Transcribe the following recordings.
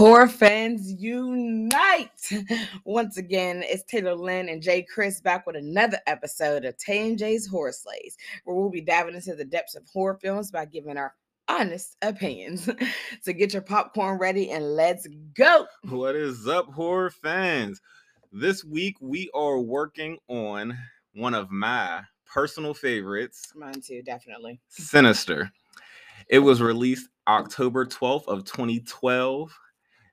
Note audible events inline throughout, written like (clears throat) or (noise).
Horror fans unite! Once again, it's Taylor Lynn and Jay Chris back with another episode of Tay and Jay's Horror Slays, where we'll be diving into the depths of horror films by giving our honest opinions. (laughs) so get your popcorn ready and let's go! What is up, horror fans? This week we are working on one of my personal favorites, Mine too, definitely. Sinister. It was released October 12th of 2012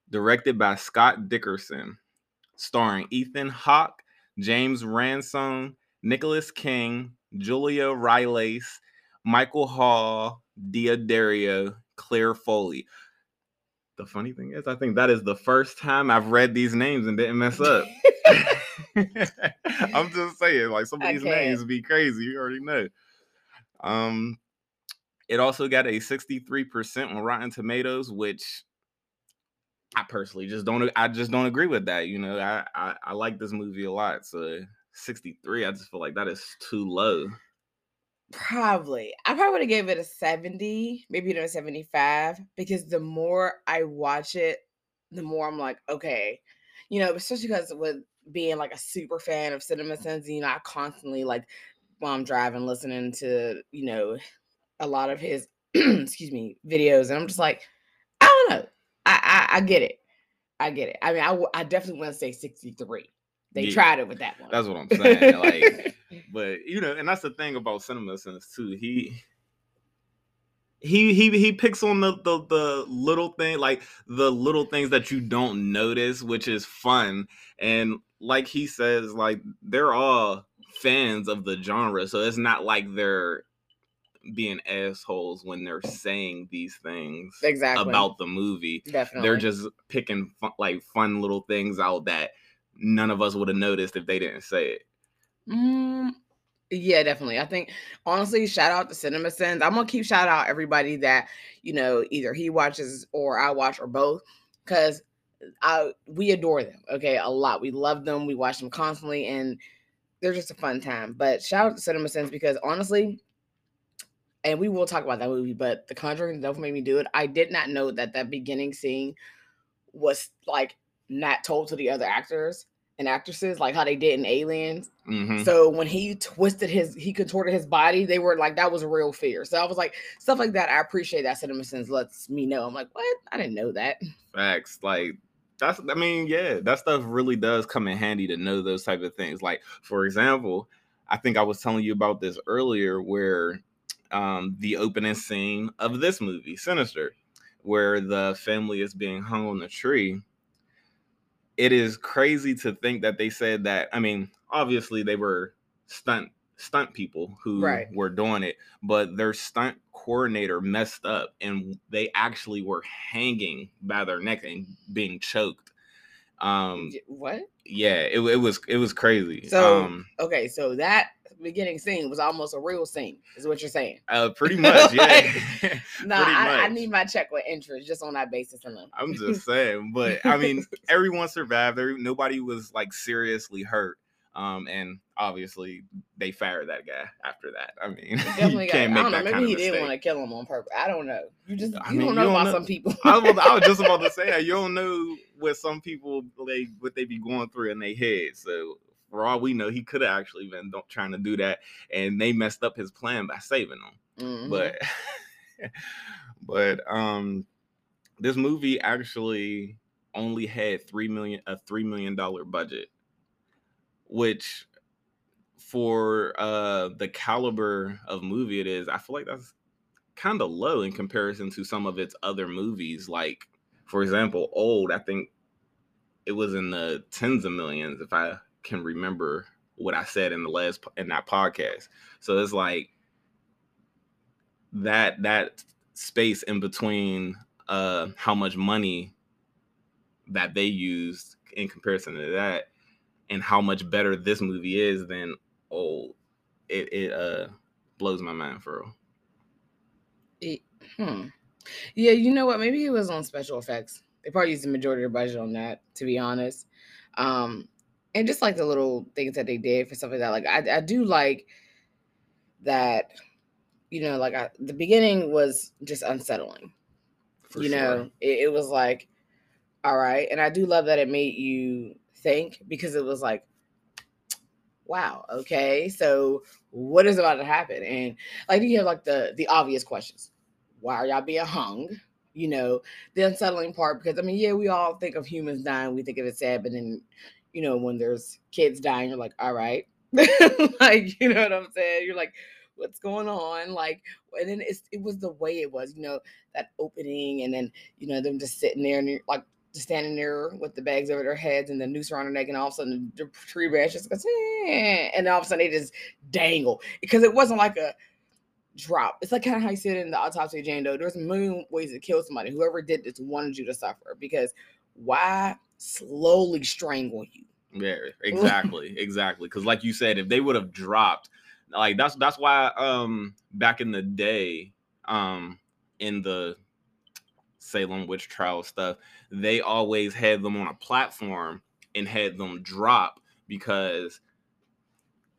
directed by Scott Derrickson, starring Ethan Hawke, James Ransone, Nicholas King, Julia Riles, Michael Hall, D'Addario, Clare Foley. The funny thing is, I think that is the first time I've read these names and didn't mess up. (laughs) I'm just saying, like some of these names be crazy. You already know. Um, it also got a 63% on Rotten Tomatoes, which I personally just don't. I just don't agree with that. You know, I I, I like this movie a lot. So 63, I just feel like that is too low. Probably. I probably would have gave it a 70, maybe even a 75, because the more I watch it, the more I'm like, okay. You know, especially because with being like a super fan of Cinema Sins, you know, I constantly like while I'm driving, listening to, you know, a lot of his (clears throat) excuse me, videos. And I'm just like, I don't know. I get it. I get it. I mean, I, w- I definitely want to say 63. They Yeah, tried it with that one. That's what I'm saying. like, (laughs) but you know, and that's the thing about Cinema Sins too. He he he he picks on the, the the little thing, like the little things that you don't notice, which is fun. And like he says, like they're all fans of the genre, so it's not like they're being assholes when they're saying these things exactly. about the movie. definitely. They're just picking fun, like fun little things out that none of us would have noticed if they didn't say it. Mm, yeah, definitely. I think honestly, shout out to Cinema Sins. I'm gonna keep shout out everybody that you know either he watches or I watch or both, because I we adore them. Okay, a lot. We love them. We watch them constantly, and they're just a fun time. But shout out to Cinema Sins because honestly, and we will talk about that movie. But The Conjuring, don't make me do it. I did not know that that beginning scene was like not told to the other actors and actresses, like how they did in Aliens. Mhm. So when he twisted his, he contorted his body, they were like, that was a real fear. So I was like, stuff like that. I appreciate that Cinema Sins lets me know. I'm like, what? I didn't know that. Facts. Like that's I mean, yeah, that stuff really does come in handy to know those type of things. Like, for example, I think I was telling you about this earlier where um the opening scene of this movie, Sinister, where the family is being hung on the tree. It is crazy to think that they said that. I mean, obviously they were stunt stunt people who Right. were doing it, but their stunt coordinator messed up and they actually were hanging by their neck and being choked. Um What? yeah, it, it was it was crazy. So- um Okay, so that beginning scene was almost a real scene, is what you're saying. uh, pretty (laughs) much, yeah. Like, (laughs) Nah, Pretty I, I need my check with interest just on that basis alone. I'm (laughs) just saying, but I mean, everyone survived. Every, nobody was like seriously hurt. Um, and obviously they fired that guy after that. I mean, Definitely you I can't make don't know. that Maybe kind of he didn't want to kill him on purpose. I don't know. You just I you mean, don't you know don't about know- some people. I was, I was just about to say that you don't know what some people they what they be going through in their head. So for all we know, he could have actually been trying to do that, and they messed up his plan by saving him. Mhm. But (laughs) but um, this movie actually only had three million a three million dollar budget, which for uh the caliber of movie it is, I feel like that's kind of low in comparison to some of its other movies. Like, for example, Old, I think it was in the tens of millions, if I can remember what I said in the last in that podcast. So it's like that that space in between uh how much money that they used in comparison to that and how much better this movie is than old it it uh blows my mind for real. It- hmm. Yeah, you know what? Maybe it was on special effects. They probably used the majority of their budget on that, to be honest. Um, and just like the little things that they did for stuff like that. Like I, I do like that. You know, like I, the beginning was just unsettling. For you sure. know, it, it was like All right. And I do love that it made you think because it was like, wow, okay, so what is about to happen? And like you have like the the obvious questions. Why are y'all being hung? You know, the unsettling part because I mean, yeah, we all think of humans dying, we think of it sad, but then you know, when there's kids dying, you're like, all right. (laughs) like, you know what I'm saying? You're like, what's going on? Like, and then it's, it was the way it was, you know, that opening, and then you know them just sitting there and you're like standing there with the bags over their heads and the noose around their neck, and all of a sudden the tree branch just goes, eh, and all of a sudden they just dangle because it wasn't like a drop. It's like kind of how you said in the autopsy of Jane Doe. There's a million ways to kill somebody. Whoever did this wanted you to suffer because why slowly strangle you? Yeah, (laughs) exactly, exactly. Because like you said, if they would have dropped, like that's that's why um back in the day, um in the Salem witch trial stuff, they always had them on a platform and had them drop because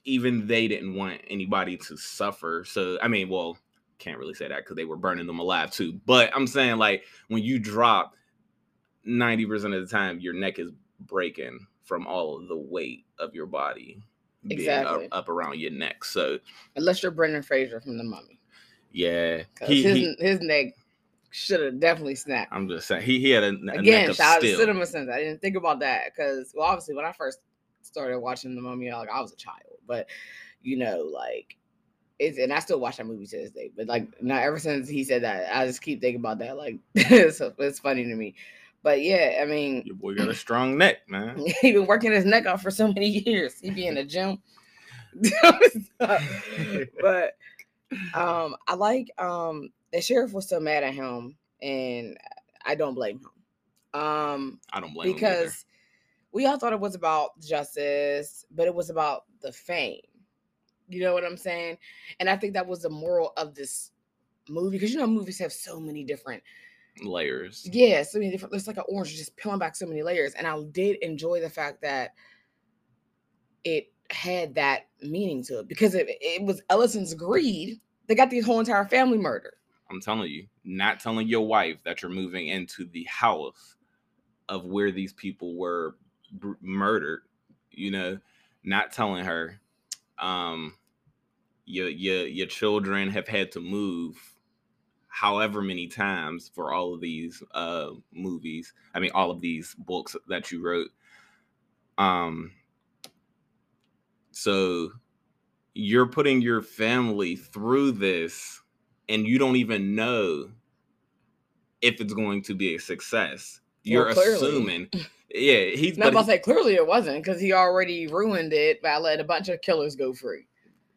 even they didn't want anybody to suffer. So I mean, well, can't really say that because they were burning them alive too. But I'm saying like when you drop, 90% of the time your neck is breaking from all of the weight of your body exactly. being up, up around your neck. So unless you're Brendan Fraser from the mummy. Yeah. He, his, he, his neck should have definitely snapped. I'm just saying he, he had a, a again shout out to cinema sins. I didn't think about that because well obviously when I first started watching the mummy like I was a child, but you know like it's and I still watch that movie to this day. But like now ever since he said that, I just keep thinking about that. Like (laughs) so it's funny to me. But yeah, I mean, your boy got a strong neck, man. (laughs) he been working his neck off for so many years. He be in the gym. (laughs) but um, I like um the sheriff was so mad at him, and I don't blame him. Um, I don't blame because we all thought it was about justice, but it was about the fame. You know what I'm saying? And I think that was the moral of this movie because you know movies have so many different layers. Yeah, so many different. It's like an orange, just peeling back so many layers. And I did enjoy the fact that it had that meaning to it because it, it was Ellison's greed. They got the whole entire family murdered. I'm telling you, not telling your wife that you're moving into the house of where these people were b- murdered. You know, not telling her, um, your your your children have had to move however many times for all of these uh movies i mean all of these books that you wrote um so you're putting your family through this and you don't even know if it's going to be a success. You're well, assuming yeah he's (laughs) not about to say clearly it wasn't because he already ruined it by letting a bunch of killers go free.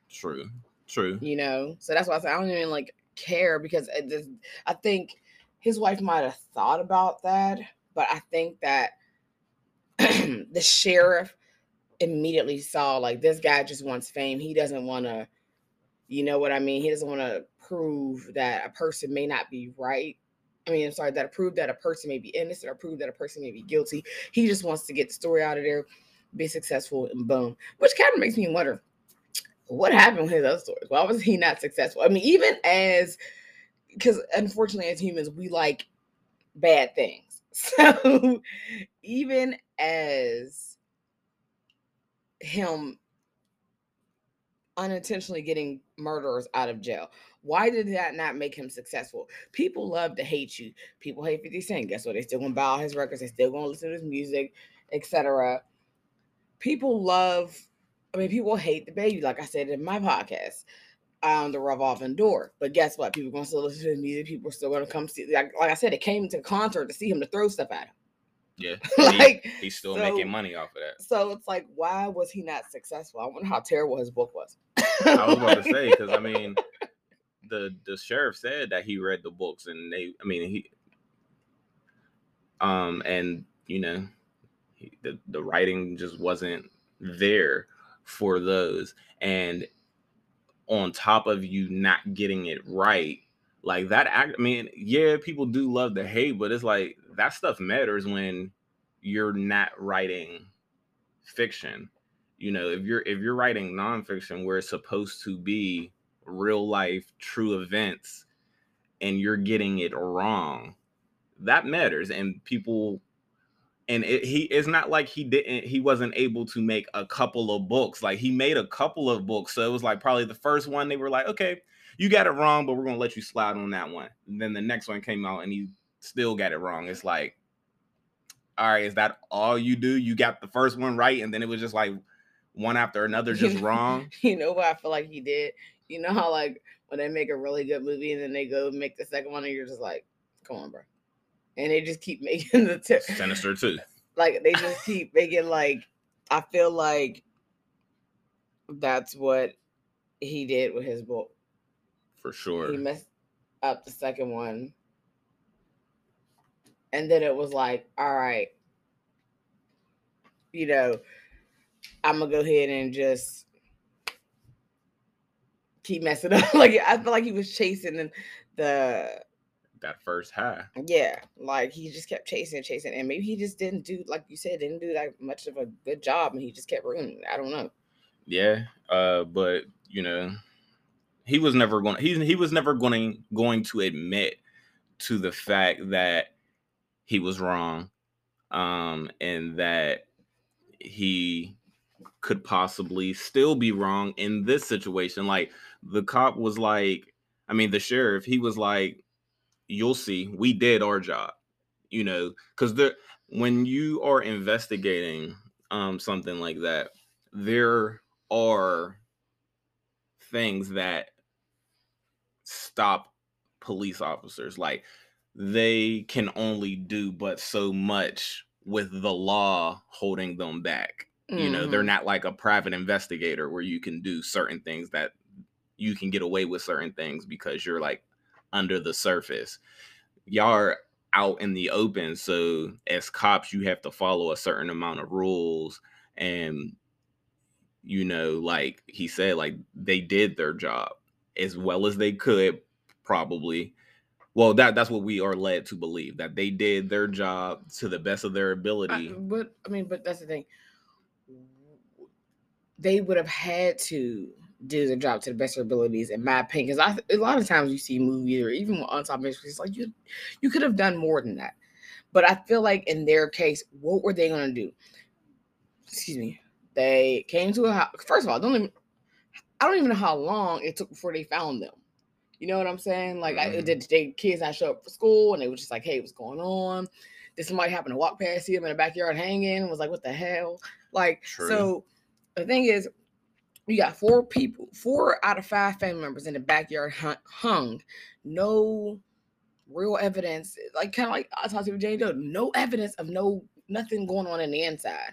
True true. You know? So that's why i said i don't even like care because I think his wife might have thought about that, but I think that (clears throat) the sheriff immediately saw like this guy just wants fame. He doesn't want to, you know what I mean? He doesn't want to prove that a person may not be right. I mean, I'm sorry, that prove that a person may be innocent or prove that a person may be guilty. He just wants to get the story out of there, be successful, and boom. Which kind of makes me wonder what happened with his other stories? Why was he not successful? I mean, even as because unfortunately, as humans, we like bad things. (laughs) So even as him unintentionally getting murderers out of jail. Why did that not make him successful? People love to hate you. People hate 50 Cent. Guess what? They still gonna buy all his records, they still gonna listen to his music, etc. People love I mean, people hate DaBaby, like I said in my podcast, um, the revolving door. But guess what? People are gonna still listen to his music. People are still gonna come see. Like, like I said, it came to the concert to see him to throw stuff at him. Yeah, (laughs) like he, he's still so, making money off of that. So it's like, why was he not successful? I wonder how terrible his book was. I was about to say because I (laughs) mean, the the sheriff said that he read the books and they, I mean, he, um, and you know, he, the the writing just wasn't there for those. And on top of you not getting it right, like that act, I mean, yeah, people do love the hate, but it's like that stuff matters when you're not writing fiction. You know, if you're if you're writing nonfiction where it's supposed to be real life, true events, and you're getting it wrong, that matters. And people and it, he it's not like he didn't he wasn't able to make a couple of books like he made a couple of books so it was like probably the first one they were like okay you got it wrong but we're gonna let you slide on that one. And then the next one came out and he still got it wrong. It's like all right is that all you do? You got the first one right and then it was just like one after another just (laughs) wrong? You know what i feel like he did? You know how like when they make a really good movie and then they go make the second one and you're just like come on bro and they just keep (laughs) making the tip. Sinister too. Like they (laughs) just keep making like I feel like that's what he did with his book. For sure. He messed up the second one. And then it was like, all right, you know, I'm gonna go ahead and just keep messing (laughs) up. like I feel like he was chasing the that first high. Yeah, like he just kept chasing, and chasing, and maybe he just didn't do, like you said, didn't do that much of a good job, and he just kept ruining. I don't know. Yeah, uh, but you know, he was never going. He he was never going going to admit to the fact that he was wrong, um, and that he could possibly still be wrong in this situation. Like the cop was like, I mean, the sheriff, he was like, you'll see we did our job you know because the when you are investigating um something like that there are things that stop police officers like they can only do but so much with the law holding them back mm-hmm. you know they're mm-hmm. not like a private investigator where you can do certain things that you can get away with certain things because you're like under the surface. Y'all are out in the open. So as cops, you have to follow a certain amount of rules. And, you know, like he said, like they did their job as well as they could, probably. Well, that that's what we are led to believe that they did their job to the best of their ability. I, but I mean, but that's the thing. They would have had to do the job to the best of their abilities, in my opinion. Because I a lot of times you see movies or even with unsolved mysteries, like you you could have done more than that. But I feel like in their case, what were they gonna do? Excuse me. They came to a house. First of all, I don't even I don't even know how long it took before they found them. You know what I'm saying? Like, mm-hmm. I did they kids not show up for school, and they were just like, "Hey, what's going on?" Did somebody happen to walk past him in the backyard hanging? Was like, "What the hell?" Like, True. so the thing is, you got four people, four out of five family members in the backyard hung. No real evidence, like kind of like I talked to Jane Doe, no evidence of no nothing going on in the inside.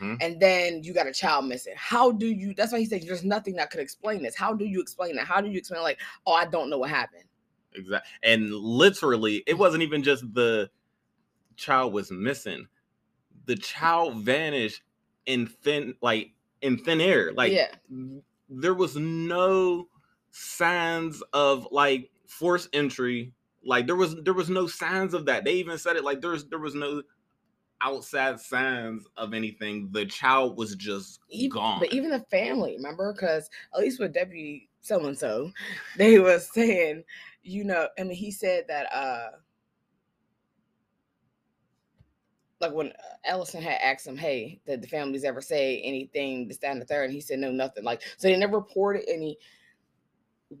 Mm-hmm. And then you got a child missing. How do you? That's why he said there's nothing that could explain this. How do you explain that? How do you explain like, oh, I don't know what happened? Exactly. And literally, it wasn't even just the child was missing. The child vanished in thin, like in thin air. Like yeah. there was no signs of like force entry. Like there was there was no signs of that. They even said it like there's there was no outside signs of anything. The child was just even, gone. But even the family, remember? Because at least with Deputy so and so, they was saying, you know, I mean, he said that uh like when uh, Ellison had asked him, "Hey, did the families ever say anything this, that, and the third? And he said, "No, nothing." Like, so they never reported any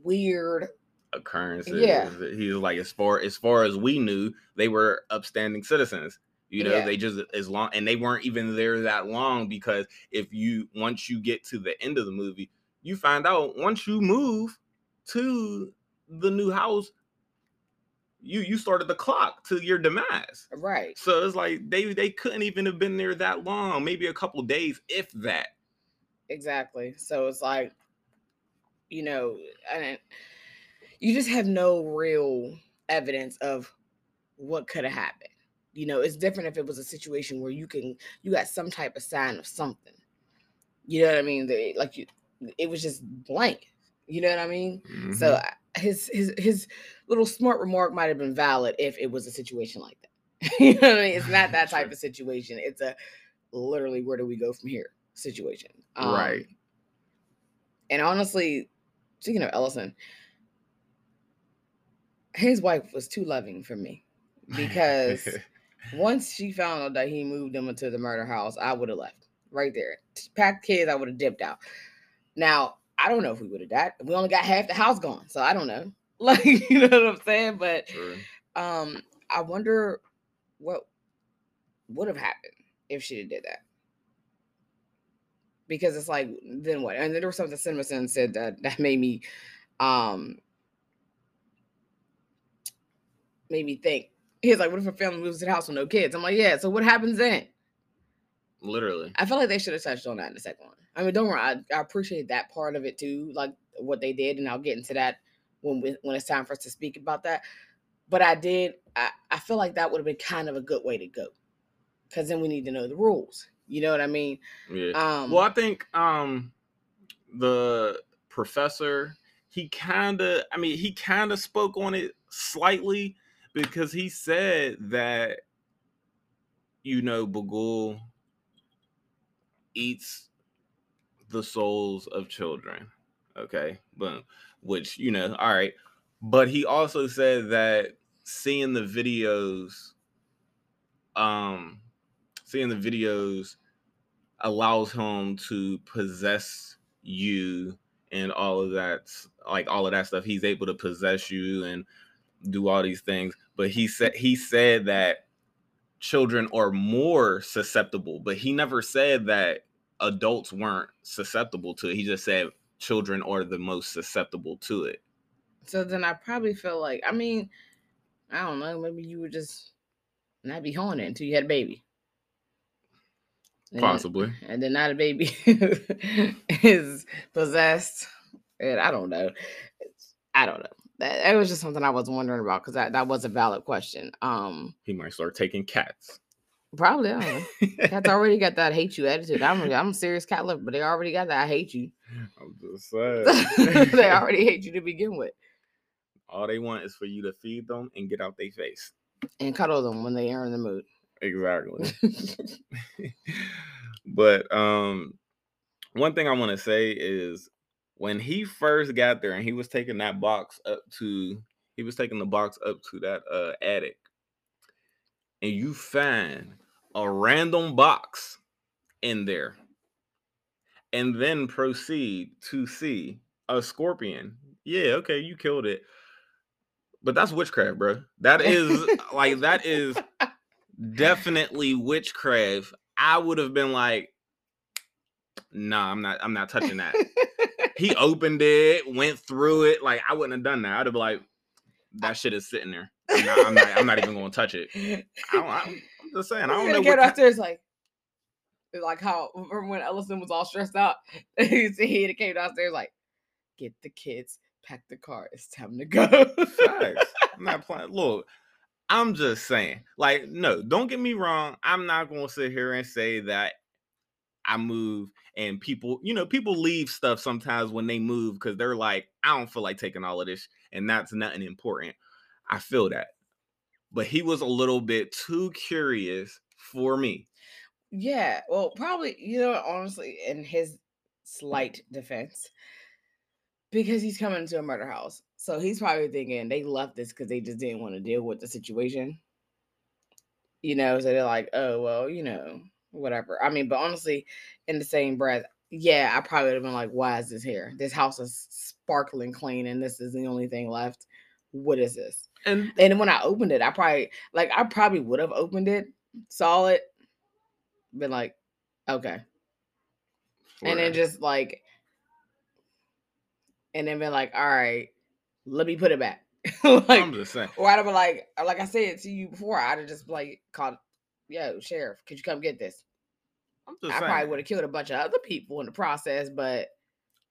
weird occurrences. Yeah, he was like, as far as far as we knew, they were upstanding citizens. You know, yeah. they just as long and they weren't even there that long because if you once you get to the end of the movie, you find out once you move to the new house, you you started the clock to your demise. Right. So it's like they they couldn't even have been there that long, maybe a couple days, if that. Exactly. So it's like, you know, and you just have no real evidence of what could have happened. You know, it's different if it was a situation where you can you got some type of sign of something. You know what I mean? They, like you, it was just blank. You know what I mean? Mm-hmm. So his his his little smart remark might have been valid if it was a situation like that. (laughs) you know what I mean? It's not (laughs) that type of situation. It's a literally where do we go from here situation. Um, right. And honestly, speaking of Ellison, his wife was too loving for me because (laughs) Once she found out that he moved them into the murder house, I would have left right there. Packed kids, I would have dipped out. Now, I don't know if we would have died. We only got half the house gone, so I don't know. (laughs) Like, you know what I'm saying? But True. um, I wonder what would have happened if she did that. Because it's like, then what? And then there was something Cinnamon said that that made me um made me think. He's like, what if a family moves to the house with no kids? I'm like, yeah, so what happens then? Literally. I feel like they should have touched on that in the second one. I mean, don't worry, I, I appreciate that part of it too, like what they did, and I'll get into that when we, when it's time for us to speak about that. But I did, I, I feel like that would have been kind of a good way to go, because then we need to know the rules. You know what I mean? Yeah. Um, well, I think um the professor he kind of I mean he kind of spoke on it slightly because he said that you know Bughuul eats the souls of children. Okay, boom. Which you know, all right. But he also said that seeing the videos, um, seeing the videos allows him to possess you and all of that like all of that stuff he's able to possess you and do all these things but he said he said that children are more susceptible but he never said that adults weren't susceptible to it. He just said children are the most susceptible to it. So then I probably feel like, I mean, I don't know, maybe you would just not be horny until you had a baby. And then- possibly. and then not a baby (laughs) is possessed and i don't know. I don't know. That, that was just something i was wondering about because that, that was a valid question. Um he might start taking cats probably i cats (laughs) already got that hate you attitude. I'm, I'm a serious cat lover but they already got that i hate you. I'm just (laughs) saying. (laughs) They already hate you to begin with. All they want is for you to feed them and get out their face. And cuddle them when they are in the mood. Exactly. But um one thing I want to say is when he first got there and he was taking that box up to he was taking the box up to that uh attic and you find a random box in there and then proceed to see a scorpion. Yeah, okay, you killed it. But that's witchcraft, bro. That is like that is definitely witchcraft. I would have been like, nah, I'm not, I'm not touching that. he (laughs) opened it, went through it. Like I wouldn't have done that. I'd have been like, that shit is sitting there. I'm not, I'm not, I'm not even gonna touch it. I don't, I, am just saying. I don't know get what. out there is like it's like how when Ellison was all stressed out (laughs) he came downstairs like get the kids pack the car it's time to go Facts. I'm not (laughs) playing. Look, I'm just saying. Like, no, don't get me wrong. I'm not gonna sit here and say that I move and people, you know, people leave stuff sometimes when they move because they're like, I don't feel like taking all of this, and that's nothing important. I feel that. But he was a little bit too curious for me. Yeah, well, probably, you know, honestly, in his mm. slight defense, because he's coming to a murder house. So he's probably thinking they left this because they just didn't want to deal with the situation. You know, so they're like, oh, well, you know, whatever. I mean, but honestly, in the same breath, yeah, I probably would have been like, why is this here? This house is sparkling clean and this is the only thing left. What is this? And And then when I opened it, I probably like I probably would have opened it, saw it, been like, okay. And then just like and then been like, all right, let me put it back. (laughs) like I'm just saying. or I'd have been like, like I said to you before, I'd have just like called, yo, sheriff, could you come get this? I'm just I saying. probably would have killed a bunch of other people in the process, but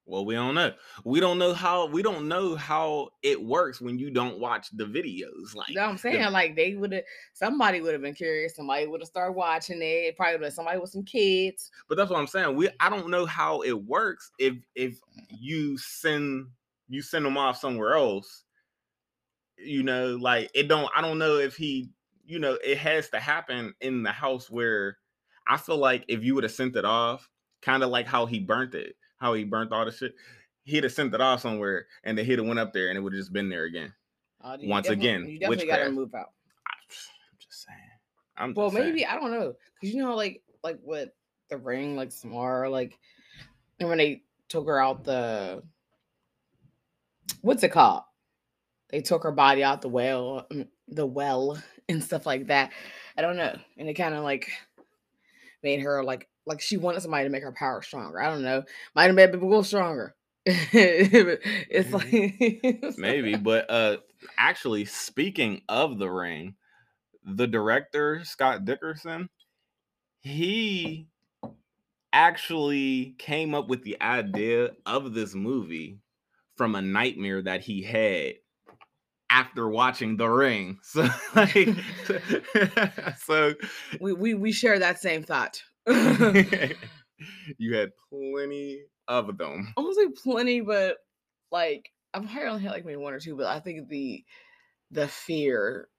Well, we don't know. We don't know how we don't know how it works when you don't watch the videos. Like you know what I'm saying? Like they would have somebody would have been curious, somebody would have started watching it. Probably would somebody with some kids. but that's what I'm saying. We I don't know how it works if if you send you send them off somewhere else. You know, like it don't I don't know if he, you know, it has to happen in the house where I feel like if you would have sent it off, kind of like how he burnt it, how he burnt all the shit, he'd have sent it off somewhere and then he'd have went up there and it would have just been there again. Uh, Once again, you definitely got to move out. I'm just saying. I'm Well, just saying. maybe I don't know, cause you know, like like with the ring, like Samara, like, and when they took her out the, what's it called? They took her body out the well, the well, (laughs) and stuff like that. I don't know, and it kind of like made her like like she wanted somebody to make her power stronger. I don't know, might have made people go stronger. (laughs) it's like (laughs) maybe but uh actually speaking of the ring the director scott derrickson he actually came up with the idea of this movie from a nightmare that he had after watching the ring (laughs) so like so we, we we share that same thought. (laughs) (laughs) you had plenty of them I won't say plenty, but like I've probably only had like maybe one or two, but I think the the fear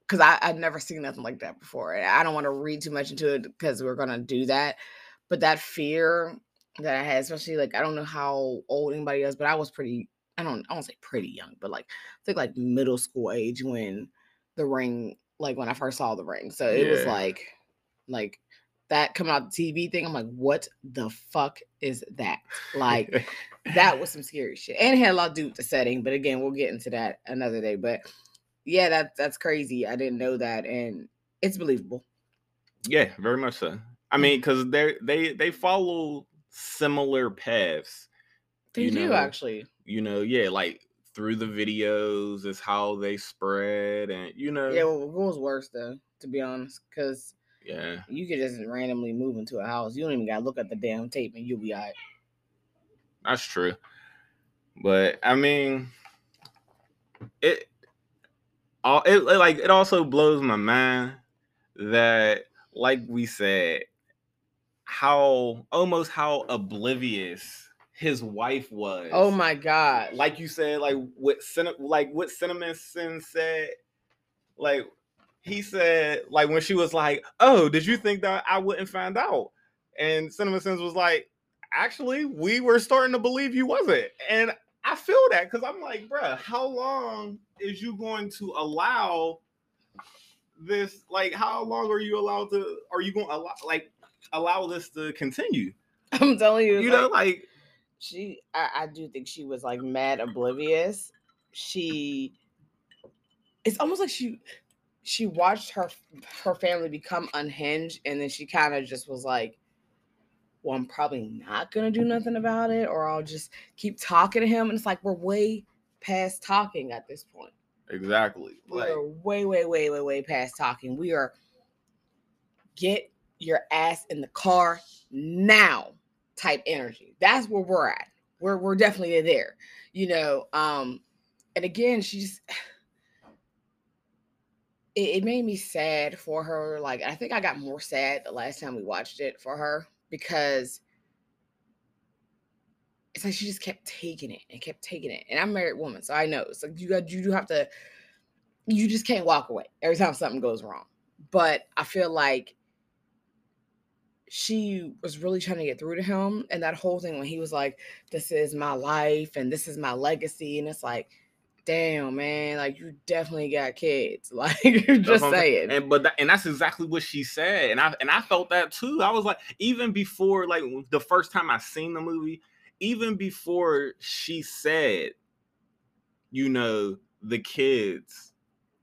because I I'd never seen nothing like that before. and I don't want to read too much into it because we're gonna do that. But that fear that I had, especially like I don't know how old anybody is, but I was pretty I don't I won't say pretty young, but like I think like middle school age when the ring like when I first saw the ring. So it was like like that coming out the TV thing. I'm like, what the fuck is that? Like (laughs) that was some scary shit. And it had a lot to do with the setting, but again, we'll get into that another day. But yeah, that that's crazy. I didn't know that, and it's believable. Yeah, very much so. I mean, mm-hmm. because they they they follow similar paths. They You do know, actually. You know, yeah, like through the videos is how they spread, and you know, Yeah, well, what was worse though, to be honest, because yeah, you could just randomly move into a house. You don't even gotta look at the damn tape, and you'll be all right. that's true. But I mean, it all it it, like it also blows my mind that, like we said, how almost how oblivious his wife was. Oh my god! like you said, like what Cin- like what Cinema Sin said, like he said, like when she was like, "Oh, did you think that I wouldn't find out?" And Cinema Sins was like, "Actually, we were starting to believe you wasn't." And I feel that because I'm like, bruh, how long is you going to allow this? Like, how long are you allowed to? Are you going to allow like allow this to continue? (laughs) I'm telling you, You like, know, like she I, I do think she was like mad oblivious she it's almost like she she watched her her family become unhinged and then she kind of just was like well i'm probably not gonna do nothing about it or i'll just keep talking to him and it's like we're way past talking at this point. Exactly. we Like, way way way way way past talking. We are get your ass in the car now type energy. That's where we're at. We're, we're definitely there you know um and again she's it, it made me sad for her like i think i got more sad the last time we watched it for her because it's like she just kept taking it and kept taking it and i'm a married woman so i know it's like you got you do have to you just can't walk away every time something goes wrong but i feel like she was really trying to get through to him and that whole thing when he was like this is my life and this is my legacy and it's like damn man like you definitely got kids (laughs) like That's just saying And but that, and that's exactly what she said, and I and I felt that too. I was like, even before like the first time I seen the movie, even before she said, you know, the kids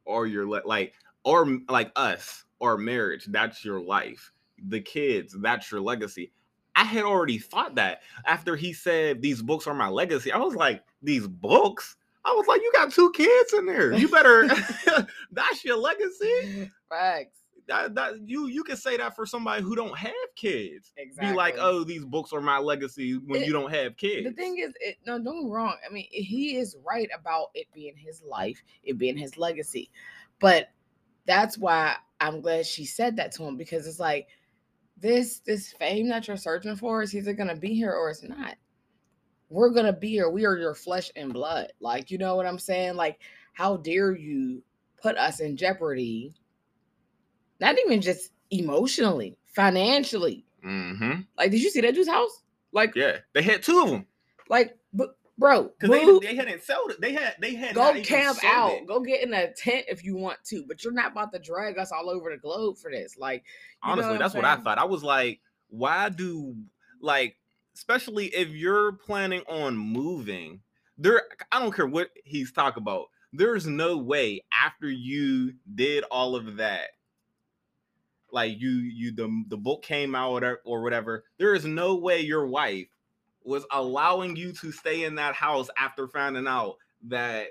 or your like or like us or marriage, that's your life. The kids, that's your legacy. I had already thought that after he said these books are my legacy. I was like, these books. I was like, you got two kids in there. You better. (laughs) (laughs) that's your legacy facts that, that you you can say that for somebody who don't have kids. exactly Be like, oh, these books are my legacy when It- you don't have kids. the thing is it, no don't get me wrong i mean he is right about it being his life it being his legacy but that's why i'm glad she said that to him because it's like this this fame that you're searching for is either gonna be here or it's not we're gonna be here we are your flesh and blood like you know what i'm saying like how dare you put us in jeopardy not even just emotionally financially hmm like did you see that dude's house like Yeah, they had two of them. like, but bro. Because they, they hadn't sold it. They had they had go not even camp sold out. it. Go get in a tent if you want to, but you're not about to drag us all over the globe for this. Like, you know Honestly, what I'm that's what I thought. I was like, why do like, especially if you're planning on moving, there. I don't care what he's talking about. There's no way after you did all of that, like you you the the book came out or, or whatever. There is no way your wife was allowing you to stay in that house after finding out that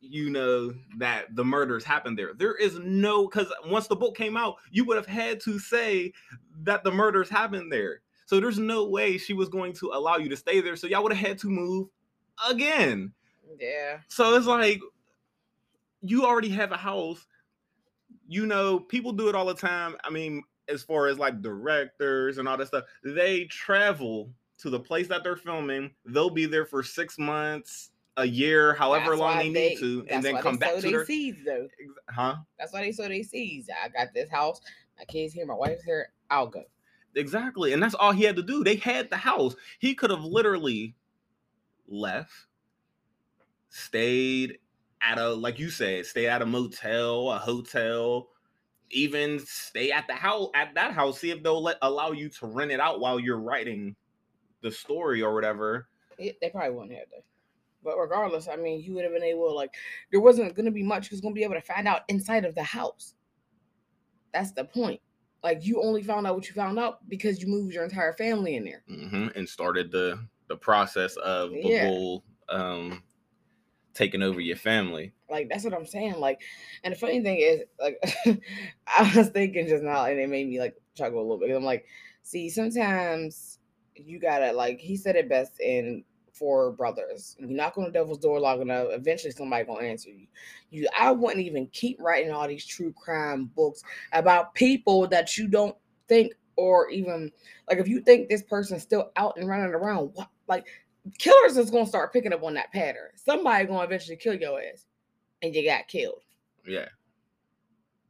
you know that the murders happened there. There is no because once the book came out, you would have had to say that the murders happened there. So there's no way she was going to allow you to stay there. So y'all would have had to move again. Yeah, So it's like you already have a house. You know, people do it all the time. I mean, as far as like directors and all that stuff, they travel to the place that they're filming. They'll be there for six months, a year, however That's long why they need to, and then come back to they their seeds though. Huh? That's why they sow they seeds. I got this house. My kids here. My wife's here. I'll go. Exactly. And that's all he had to do. They had the house. He could have literally left, stayed at a, like you said, stay at a motel, a hotel, even stay at the house, at that house, see if they'll let allow you to rent it out while you're writing the story or whatever. They probably wouldn't have though. But regardless, I mean, you would have been able like there wasn't going to be much. Who's going to be able to find out inside of the house? That's the point. Like you only found out what you found out because you moved your entire family in there. hmm And started the the process of the Yeah. whole um taking over your family. Like that's what I'm saying. Like, and the funny thing is, like, (laughs) I was thinking just now, and it made me like chuckle a little bit. I'm like, see, sometimes you gotta like he said it best in Four Brothers. You knock on the devil's door long enough, eventually somebody gonna answer you. You, I wouldn't even keep writing all these true crime books about people that you don't think or even like if you think this person's still out and running around, what like killers is gonna start picking up on that pattern. Somebody gonna eventually kill your ass, and you got killed. Yeah.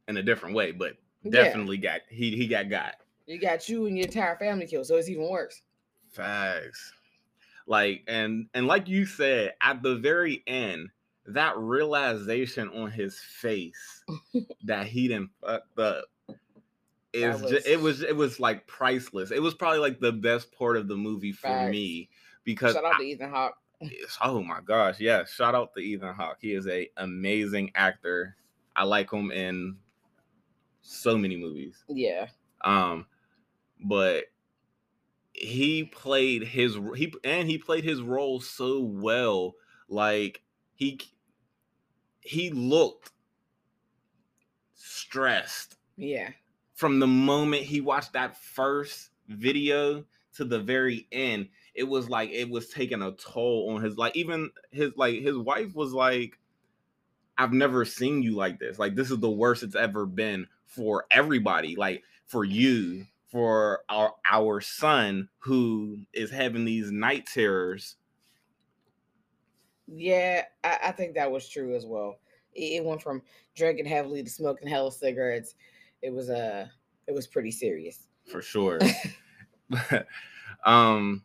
In a different way, but Yeah. definitely got he he got got. You got you and your entire family killed, so it's even worse. Facts. Like and and like you said, at the very end, that realization on his face (laughs) that he didn't fucked up is That just it was- was it was like priceless. It was probably like the best part of the movie for Facts. me because Shout out I- to Ethan Hawke. (laughs) Oh my gosh, yeah! Shout out to Ethan Hawke. He is a amazing actor. I like him in so many movies. Yeah, Um, but he played his he and he played his role so well. Like he he looked stressed yeah, from the moment he watched that first video to the very end it was like it was taking a toll on his like even his like his wife was like i've never seen you like this like this is the worst it's ever been for everybody like for you for our our son who is having these night terrors yeah. I, I think that was true as well. It, it went from drinking heavily to smoking hella cigarettes. It was uh, it was pretty serious, for sure (laughs) (laughs) um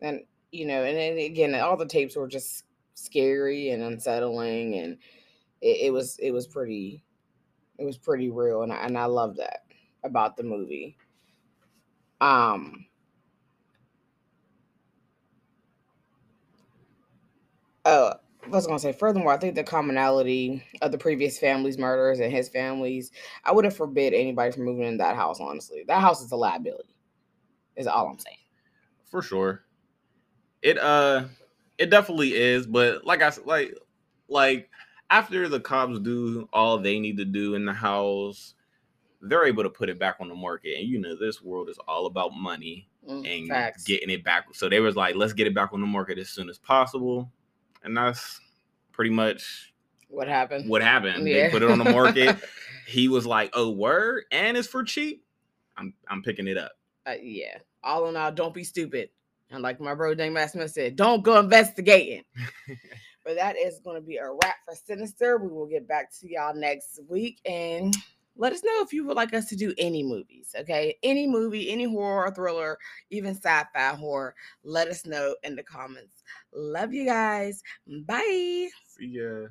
and you know, and then again, all the tapes were just scary and unsettling, and it, it was it was pretty, it was pretty real, and I, and I love that about the movie. Um. Uh, I was gonna say. Furthermore, I think the commonality of the previous family's murders and his family's, I would have forbid anybody from moving in that house. Honestly, that house is a liability. Is all I'm saying. for sure it uh it definitely is but like i like like after the cops do all they need to do in the house they're able to put it back on the market and you know this world is all about money Mm, and facts. getting it back so they was like let's get it back on the market as soon as possible and that's pretty much what happened? what happened Yeah. they put it on the market (laughs) he was like oh word and it's for cheap i'm i'm picking it up Uh, yeah. All in all, don't be stupid. And like my bro Dane Matt Smith said, don't go investigating. (laughs) but that is going to be a wrap for Sinister. We will get back to y'all next week and let us know if you would like us to do any movies. Okay, any movie, any horror, thriller, even sci-fi horror. Let us know in the comments. Love you guys. Bye. See ya.